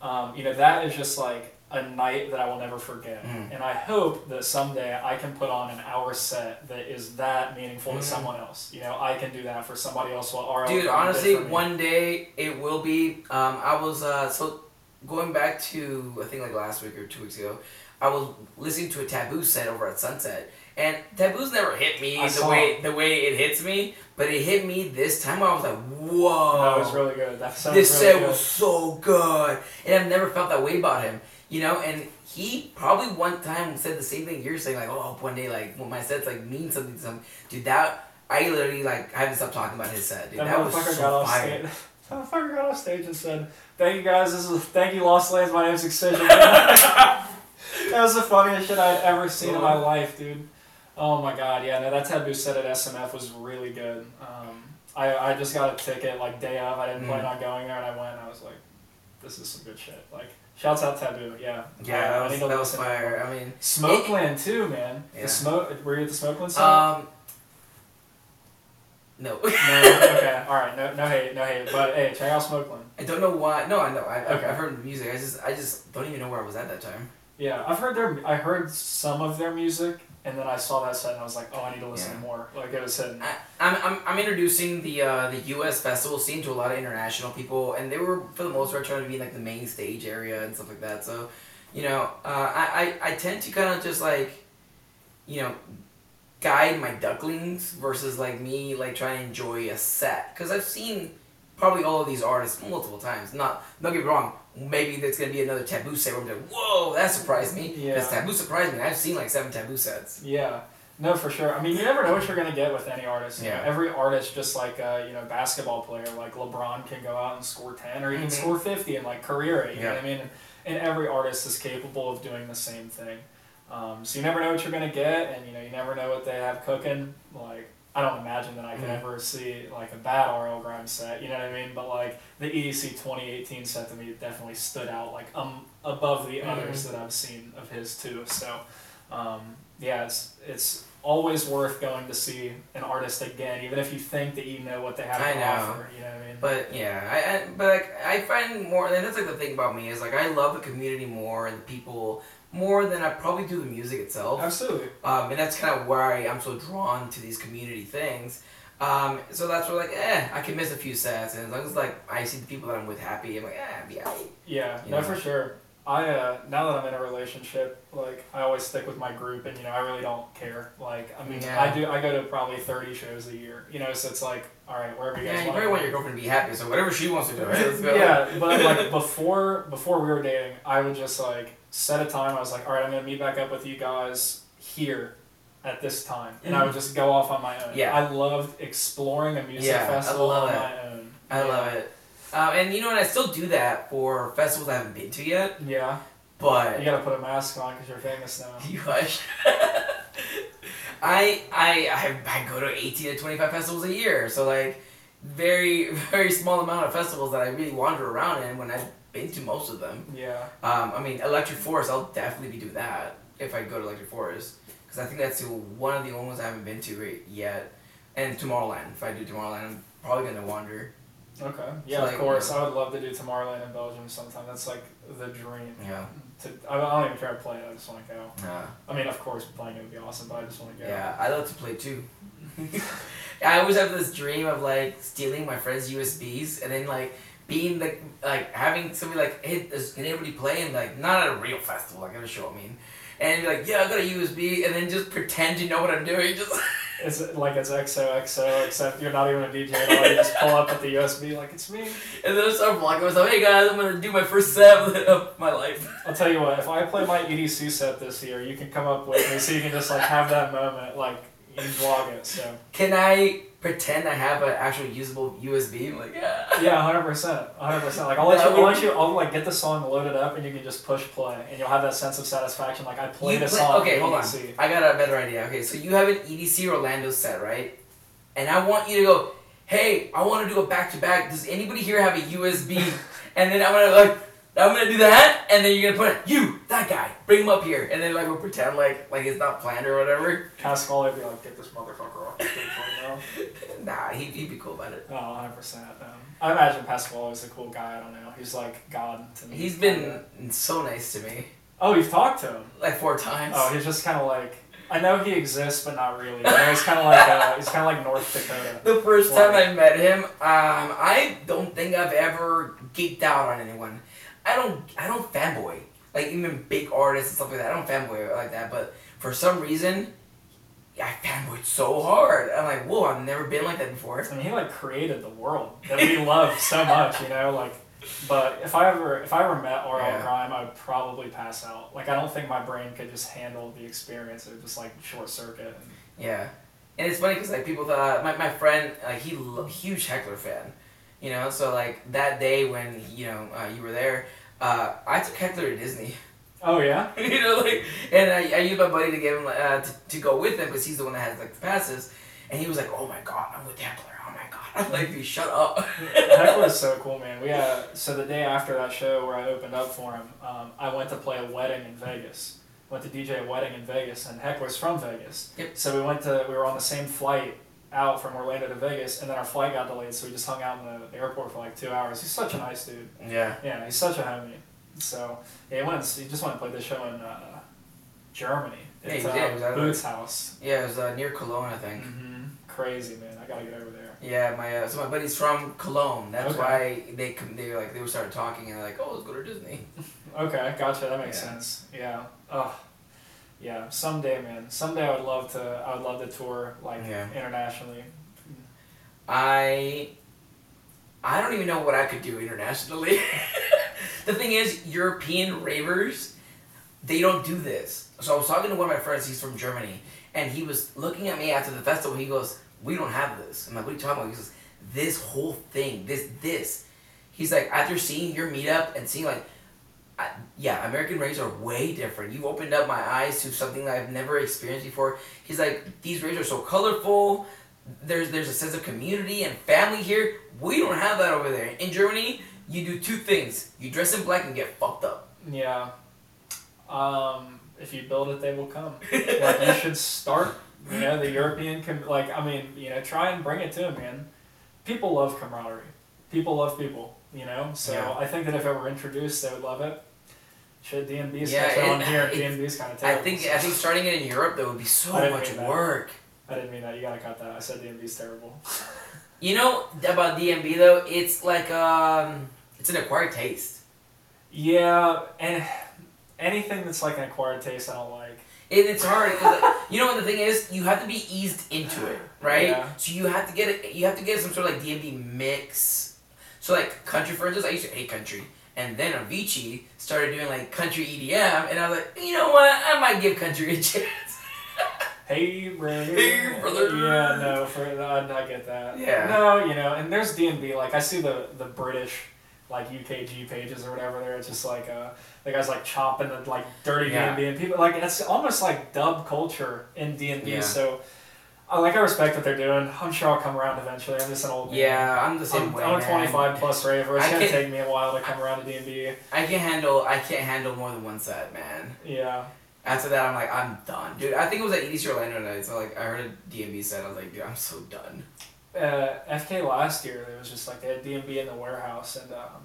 um, you know, that is just like a night that I will never forget. Mhm. And I hope that someday I can put on an hour set that is that meaningful Mhm. to someone else. You know, I can do that for somebody else. What RL Dude, honestly, one day it will be. Um, I was uh, so going back to I think like last week or two weeks ago. I was listening to a Tape B set over at Sunset, and Tape B's never hit me I the way the way it hits me, but it hit me this time. I was like, whoa, That was really good. That sounds this really set good. was so good, and I've never felt that way about him. You know, and he probably one time said the same thing you're saying, like, oh, one day, like, when my sets like mean something to some dude. That I literally like I haven't stopped talking about his set, dude. That, That, was so fire. That motherfucker got off stage and said, "Thank you guys. This is thank you, Lost Lands. My name's Excision." that was the funniest shit I'd ever seen in my life, dude. Oh my god, yeah. No, that Tape B set at SMF was really good. Um, I I just got a ticket like day of. I didn't Mm. plan on going there, and I went. and I was like, "This is some good shit." Like, shouts out Tape B. Yeah. Yeah, I- that was, that was fire. I mean, Smoakland too, man. Yeah. The smoke. Were you at the Smoakland set? um, no, no. Okay. All right. No. No hate. No hate. But hey, check out Smoakland. I don't know why. No, I know. I, I've, Okay. I've heard the music. I just, I just don't even know where I was at that time. Yeah, I've heard their. I heard some of their music, and then I saw that set, and I was like, oh, I need to listen Yeah. more. Like it was hitting. I, I'm, I'm, I'm introducing the uh, the U.S. festival scene to a lot of international people, and they were for the most part trying to be like the main stage area and stuff like that. So, you know, uh, I, I, I tend to kind of just like, you know, guide my ducklings versus like me like trying to enjoy a set because I've seen probably all of these artists multiple times. Not don't get me wrong. Maybe there's gonna be another Tape B set where I'm like, whoa, that surprised me. Because Yeah. Tape B surprised me. I've seen like seven Tape B sets. Yeah, No, for sure. I mean, you never know what you're gonna get with any artist. Yeah. every artist, just like a you know basketball player, like LeBron can go out and score ten or even Mhm. score fifty in like career. You know Yeah. what I mean? And every artist is capable of doing the same thing. Um, so you never know what you're gonna get, and you know you never know what they have cooking. Like I don't imagine that I could Mhm. ever see like a bad RL Grimes set. You know what I mean? But like the EDC 2018 set to me definitely stood out like um above the Mhm. others that I've seen of his too. So um, yeah, it's it's always worth going to see an artist again, even if you think that you know what they have I to know. offer. You know what I mean? But yeah, I, I but like I find more, and that's like the thing about me is like I love the community more and the people more than I probably do the music itself. Absolutely. Um, and that's kind of where I am so drawn to these community things. Um, so that's where like, eh, I can miss a few sets, and as long as like I see the people that I'm with happy, I'm like, eh, yeah, Yeah, You no, know? for sure. I uh, now that I'm in a relationship, like I always stick with my group, and you know I really don't care. Like I mean, Yeah. I do. I go to probably 30 shows a year. You know, so it's like, all right, wherever you yeah, guys you want. probably want your girlfriend to be happy, so whatever she wants to do, right? Yeah, but like before before we were dating, I would just like set a time. I was like, all right, I'm gonna meet back up with you guys here at this time, and I would just go off on my own. Yeah. I loved exploring a music Yeah, I festival love on it. my own. I love it. Um, and you know what? I still do that for festivals I haven't been to yet, Yeah, but you gotta put a mask on because you're famous now. You hush. I, I I I go to eighteen to twenty five festivals a year, so like very very small amount of festivals that I really wander around in when I've been to most of them. Yeah, Um, I mean, Electric Forest, I'll definitely be doing that if I go to Electric Forest, because I think that's the, one of the only ones I haven't been to yet. And Tomorrowland, if I do Tomorrowland, I'm probably gonna wander. okay. Yeah, like, of course. yeah. I would love to do Tomorrowland in Belgium sometime. That's like the dream. Yeah. To, I don't even care to play. it. I just want to go. Uh, I mean, of course, playing it would be awesome, but I just want to go. Yeah, I love to play too. I always have this dream of like stealing my friend's USBs and then like being the like having somebody like hey does, can anybody play and like not at a real festival like at a show I mean and be like yeah I got a USB and then just pretend you know what I'm doing just It's like it's XOXO, except you're not even a DJ at all. You just pull up with the USB like it's me. and then I start vlogging myself hey guys I'm gonna do my first set of my life I'll tell you what. If I play my EDC set this year, you can come up with me so you can just like have that moment, like you vlog it. So can I pretend I have an actual usable USB like yeah yeah, hundred percent, hundred percent. Like I'll let you, I'll let you, I'll like get the song loaded up, and you can just push play, and you'll have that sense of satisfaction. Like I played You a song. okay hold on I got a better idea. Okay, so you have an EDC Orlando set, right? And I want you to go, hey, I want to do a back to back. Does anybody here have a USB? and then I'm gonna like, I'm gonna do that, and then you're gonna put you, that guy, bring him up here, and then like we'll pretend like like it's not planned or whatever. Pasquale would be like, get this motherfucker off the stage right Nah, he he'd be cool about it. now. Oh, 100%. Um, I imagine Pasquale is a cool guy. I don't know. He's like God to me. He's been so nice to me, Oh, you've talked to him. like four times. Oh, he's just kind of like. I know he exists, but not really. You know, he's kind of like uh, he's kind of like North Dakota. The first time Why? I met him, um, I don't think I've ever geeked out on anyone. I don't, I don't fanboy like even big artists and stuff like that. I don't fanboy like that, but for some reason, I fanboyed so hard. I'm like, whoa, I've never been like that before. I mean, he like created the world that we love so much. You know, like. But if I ever if I ever met RL Yeah. Grime, I would probably pass out. Like I don't think my brain could just handle the experience. It would just like short circuit. And, Yeah, and it's funny because like people thought my my friend like he huge heckler fan, you know. So like that day when you know uh, you were there, uh, I took heckler to Disney. oh yeah. you know, like, and I, I used my buddy to get him uh, to, to go with him because he's the one that has like the passes, and he was like, "Oh my god, I'm with Heckler. Oh my god." I'm like, "Dude, shut up." Heckler's so cool, man. We uh, so the day after that show where I opened up for him, um, I went to play a wedding in Vegas. Went to DJ a wedding in Vegas, and Heckler's from Vegas. Yep. So we went to we were on the same flight out from Orlando to Vegas, and then our flight got delayed, so we just hung out in the, the airport for like two hours. He's such a nice dude. Yeah. Yeah, he's such a homie. So yeah, he went. He just went to play this show in uh, Germany. Yeah, It's he did. It was out of- Bootshaus. Yeah, it was uh, near Cologne, I think. hmm Crazy man. I gotta get over there. Yeah, my uh, so my buddy's from Cologne. That's Okay. why they they were like they were started talking and they're like, "Oh, let's go to Disney." Okay, gotcha. That makes Yeah. sense. Yeah. Ugh. Yeah. Someday, man. Someday, I would love to. I would love to tour like Yeah. internationally. I I don't even know what I could do internationally. the thing is, European ravers, they don't do this. So I was talking to one of my friends. He's from Germany, and he was looking at me after the festival. He goes, "We don't have this." I'm like, "What are you talking about?" He goes, "This whole thing, this this." He's like, after seeing your meetup and seeing like, I, yeah, American raves are way different. You've opened up my eyes to something that I've never experienced before. He's like, these raves are so colorful. There's there's a sense of community and family here. We don't have that over there. In Germany, you do two things: you dress in black and get fucked up. Yeah. Um, if you build it, they will come. like you should start. You know, the European com- like I mean, you know, try and bring it to them, man. People love camaraderie. People love people. You know, so Yeah. I think that if it were introduced, they would love it. Should D&B's Yeah, yeah, on here? D&B's kind of terrible. I think I think starting it in Europe that would be so much work. I didn't mean that. You gotta cut that. I said D&B's terrible. You know about D&B though, it's like um, it's an acquired taste. Yeah, and anything that's like an acquired taste, I don't like. It, it's hard because you know what the thing is, you have to be eased into it, right? Yeah. So you have to get it. You have to get some sort of like D&B mix. So like country, for instance, I used to hate country, and then Avicii started doing like country EDM, and I was like, you know what, I might give country a chance. Hey, brother. Hey, brother. Yeah, no, for I, I get that. Yeah. No, you know, and there's D&B. Like I see the the British like UKG pages or whatever. There, it's just like uh, the guys like chopping the like dirty Yeah. D&B and people like it's almost like dub culture in D&B. Yeah. So. I like I respect what they're doing. I'm sure I'll come around eventually. I'm just an old man. Yeah, I'm the same I'm, way. I'm a man. 25 plus raver. It's I gonna can't- take me a while to come around to D&B. I can handle. I can't handle more than one set, man. Yeah. After that, I'm like, I'm done, dude. I think it was at EDC Orlando night. So like, I heard a D&B set. I was like, dude, I'm so done. Uh, FK last year, there was just like they had D&B in the warehouse, and um,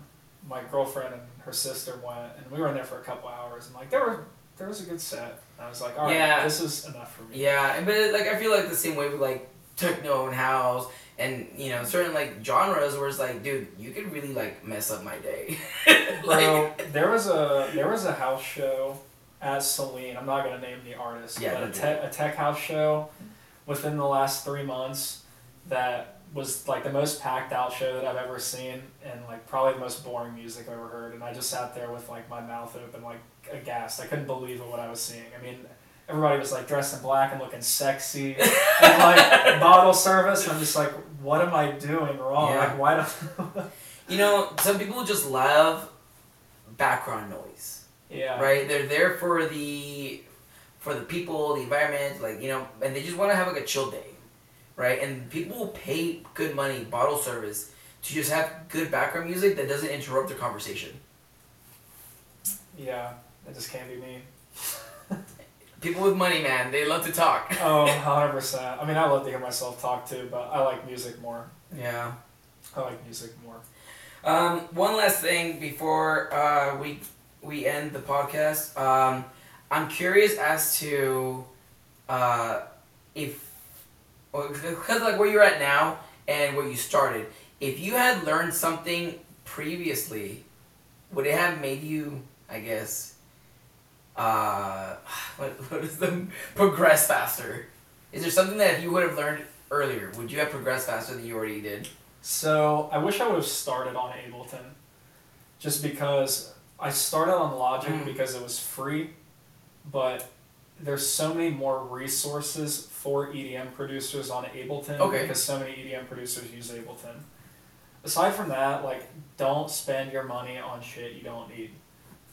my girlfriend and her sister went, and we were in there for a couple hours, and like there were there was a good set. And I was like, all right, Yeah. this is enough for me. Yeah, but it, like I feel like the same way with like techno and house and you know certain like genres where it's like, dude, you could really like mess up my day. Bro, there was a there was a house show at Celine. I'm not gonna name the artist, Yeah, but a, te- a tech house show within the last three months that was like the most packed out show that I've ever seen, and like probably the most boring music I've ever heard. And I just sat there with like my mouth open, like aghast. I couldn't believe what I was seeing. I mean. Everybody was like dressed in black and looking sexy, and like bottle service. And I'm just like, what am I doing wrong? Yeah. Like, why don't? you know, some people just love background noise, yeah. right? They're there for the for the people, the environment, like you know, and they just want to have like a chill day, right? And people will pay good money, bottle service, to just have good background music that doesn't interrupt their conversation. Yeah, it just can't be me. People with money, man, they love to talk. Oh, 100%. I mean, I love to hear myself talk too, but I like music more. Yeah. I like music more. Um, one last thing before uh, we we end the podcast. Um, I'm curious as to uh, if because like where you're at now and where you started. If you had learned something previously, would it have made you? I guess. Uh, what, what is the progress faster? Is there something that if you would have learned earlier, would you have progressed faster than you already did? So, I wish I would have started on Ableton. Just because I started on Logic Mm. because it was free, but there's so many more resources for EDM producers on Ableton Okay. because so many EDM producers use Ableton. Aside from that, like, don't spend your money on shit you don't need.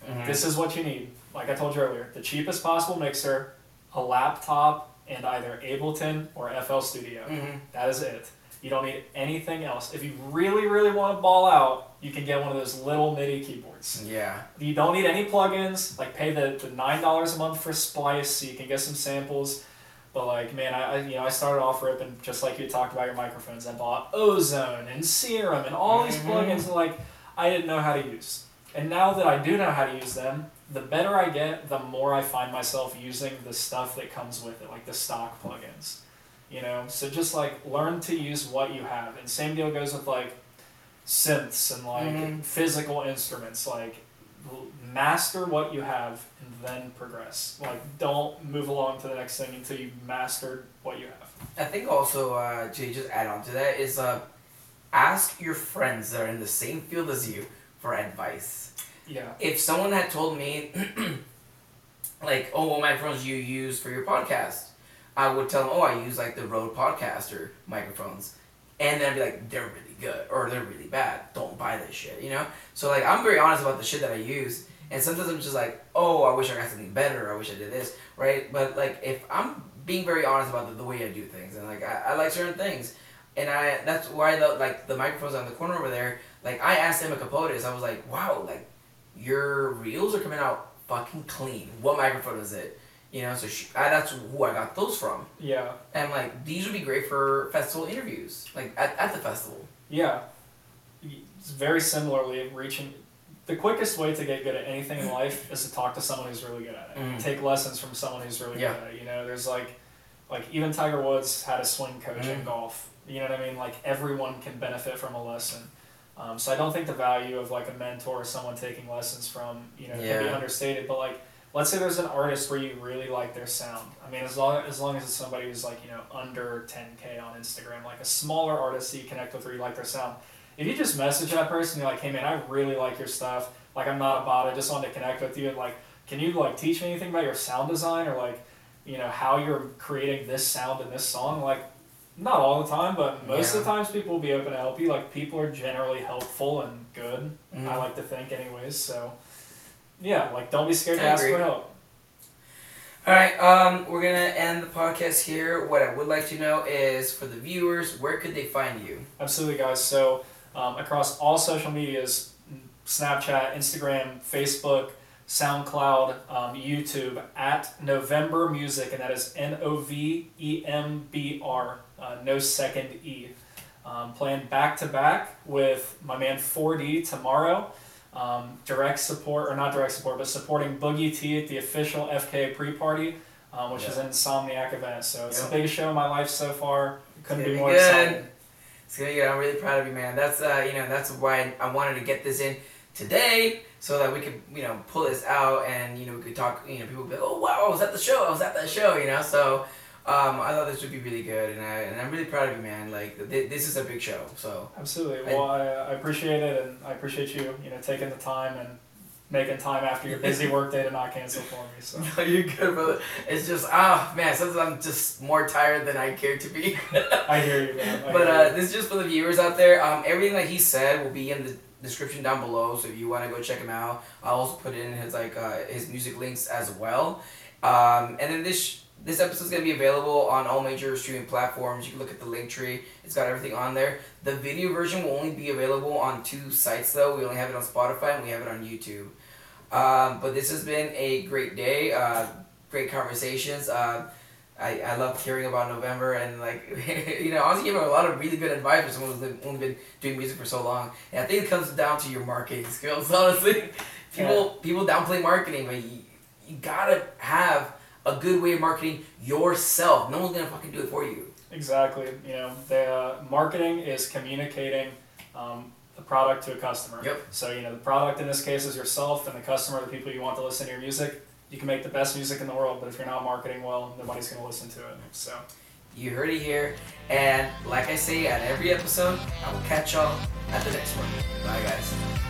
Mm-hmm. This is what you need. Like I told you earlier, the cheapest possible mixer, a laptop, and either Ableton or FL Studio. Mhm. That is it. You don't need anything else. If you really, really want to ball out, you can get one of those little MIDI keyboards. Yeah. You don't need any plugins. Like pay the, the nine dollars a month for Splice so you can get some samples. But like man, I, you know I started off ripping just like you talked about your microphones. I bought Ozone and Serum and all these Mhm. plugins that like I didn't know how to use. And now that I do know how to use them, the better I get, the more I find myself using the stuff that comes with it, like the stock plugins. You know, so just like learn to use what you have. And same deal goes with like synths and like Mhm. physical instruments. Like master what you have and then progress. Like don't move along to the next thing until you've mastered what you have. I think also uh, to just add on to that is uh, ask your friends that are in the same field as you for advice. Yeah. If someone had told me, like, oh, what microphones you use for your podcast, I would tell them, oh, I use like the Rode Podcaster microphones, and then I'd be like, they're really good or they're really bad. Don't buy this shit, you know. So like I'm very honest about the shit that I use, and sometimes I'm just like, oh, I wish I got something better. I wish I did this, right? But like if I'm being very honest about the, the way I do things, and like I, I like certain things, and I that's why the like the microphones on the corner over there. Like I asked Emma Capotes, I was like, wow, like your reels are coming out fucking clean. What microphone is it? You know, so she, I, that's who I got those from. Yeah. And like these would be great for festival interviews, like at, at the festival. Yeah. It's very similarly reaching. The quickest way to get good at anything in life is to talk to someone who's really good at it. Mm. Take lessons from someone who's really Yeah. good at it. You know, there's like, like even Tiger Woods had a swing coach in Mm. golf. You know what I mean? Like everyone can benefit from a lesson. Um, so I don't think the value of like a mentor or someone taking lessons from you know can be understated. But like, let's say there's an artist where you really like their sound. I mean, as long as long as it's somebody who's like you know under 10k on Instagram, like a smaller artist that you connect with or you like their sound. If you just message that person, you're like, hey man, I really like your stuff. Like I'm not a bot. I just wanted to connect with you. And like, can you like teach me anything about your sound design or like, you know, how you're creating this sound in this song? Like, not all the time, but most of the times people will be open to help you. Like people are generally helpful and good. Mhm. I like to think, anyways. So, yeah, like don't be scared to I ask agree. for help. All right, um, we're gonna end the podcast here. What I would like to know is for the viewers, where could they find you? Absolutely, guys. So um, across all social medias, Snapchat, Instagram, Facebook, SoundCloud, um, YouTube, at Novembr Music, and that is N O V E M B R, uh, no second E. Um, playing back to back with my man 4D tomorrow. Um, direct support, or not direct support, but supporting Boogie T at the official FKA pre party, um, which is an Insomniac event. So it's Yeah. the biggest show of my life so far. Couldn't be be more good. excited. It's gonna be good. I'm really proud of you, man. That's uh, you know, that's why I wanted to get this in today so that we could, you know, pull this out and you know we could talk. You know, people would be, like, oh wow, I was at the show. I was at that show. You know, so. Um, I thought this would be really good, and I and I'm really proud of you, man. Like th- this is a big show, so Absolutely. I- Well, I, I appreciate it, and I appreciate you, you know, taking the time and making time after your busy workday to not cancel for me. So No, you're good, brother. It's just ah man, sometimes I'm just more tired than I care to be. I hear you, man. I but uh, you. this is just for the viewers out there. Um, everything that he said will be in the description down below. So if you want to go check him out, I'll also put in his like uh, his music links as well. Um, and then this this episode's gonna be available on all major streaming platforms. You can look at the link tree; it's got everything on there. The video version will only be available on two sites though. We only have it on Spotify and we have it on YouTube. Um, but this has been a great day. Uh, great conversations. Uh, I, I loved hearing about Novembr and like you know honestly gave a lot of really good advice for someone who's only been doing music for so long. And I think it comes down to your marketing skills. Honestly, people people downplay marketing, but you, you gotta have a good way of marketing yourself. No one's gonna fucking do it for you. Exactly. You know, the uh, marketing is communicating um, the product to a customer. Yep. So you know, the product in this case is yourself, and the customer, the people you want to listen to your music. You can make the best music in the world, but if you're not marketing well, nobody's to listen to it. So. You heard it here, and like I say at every episode, I will catch y'all at the next one. Bye, guys.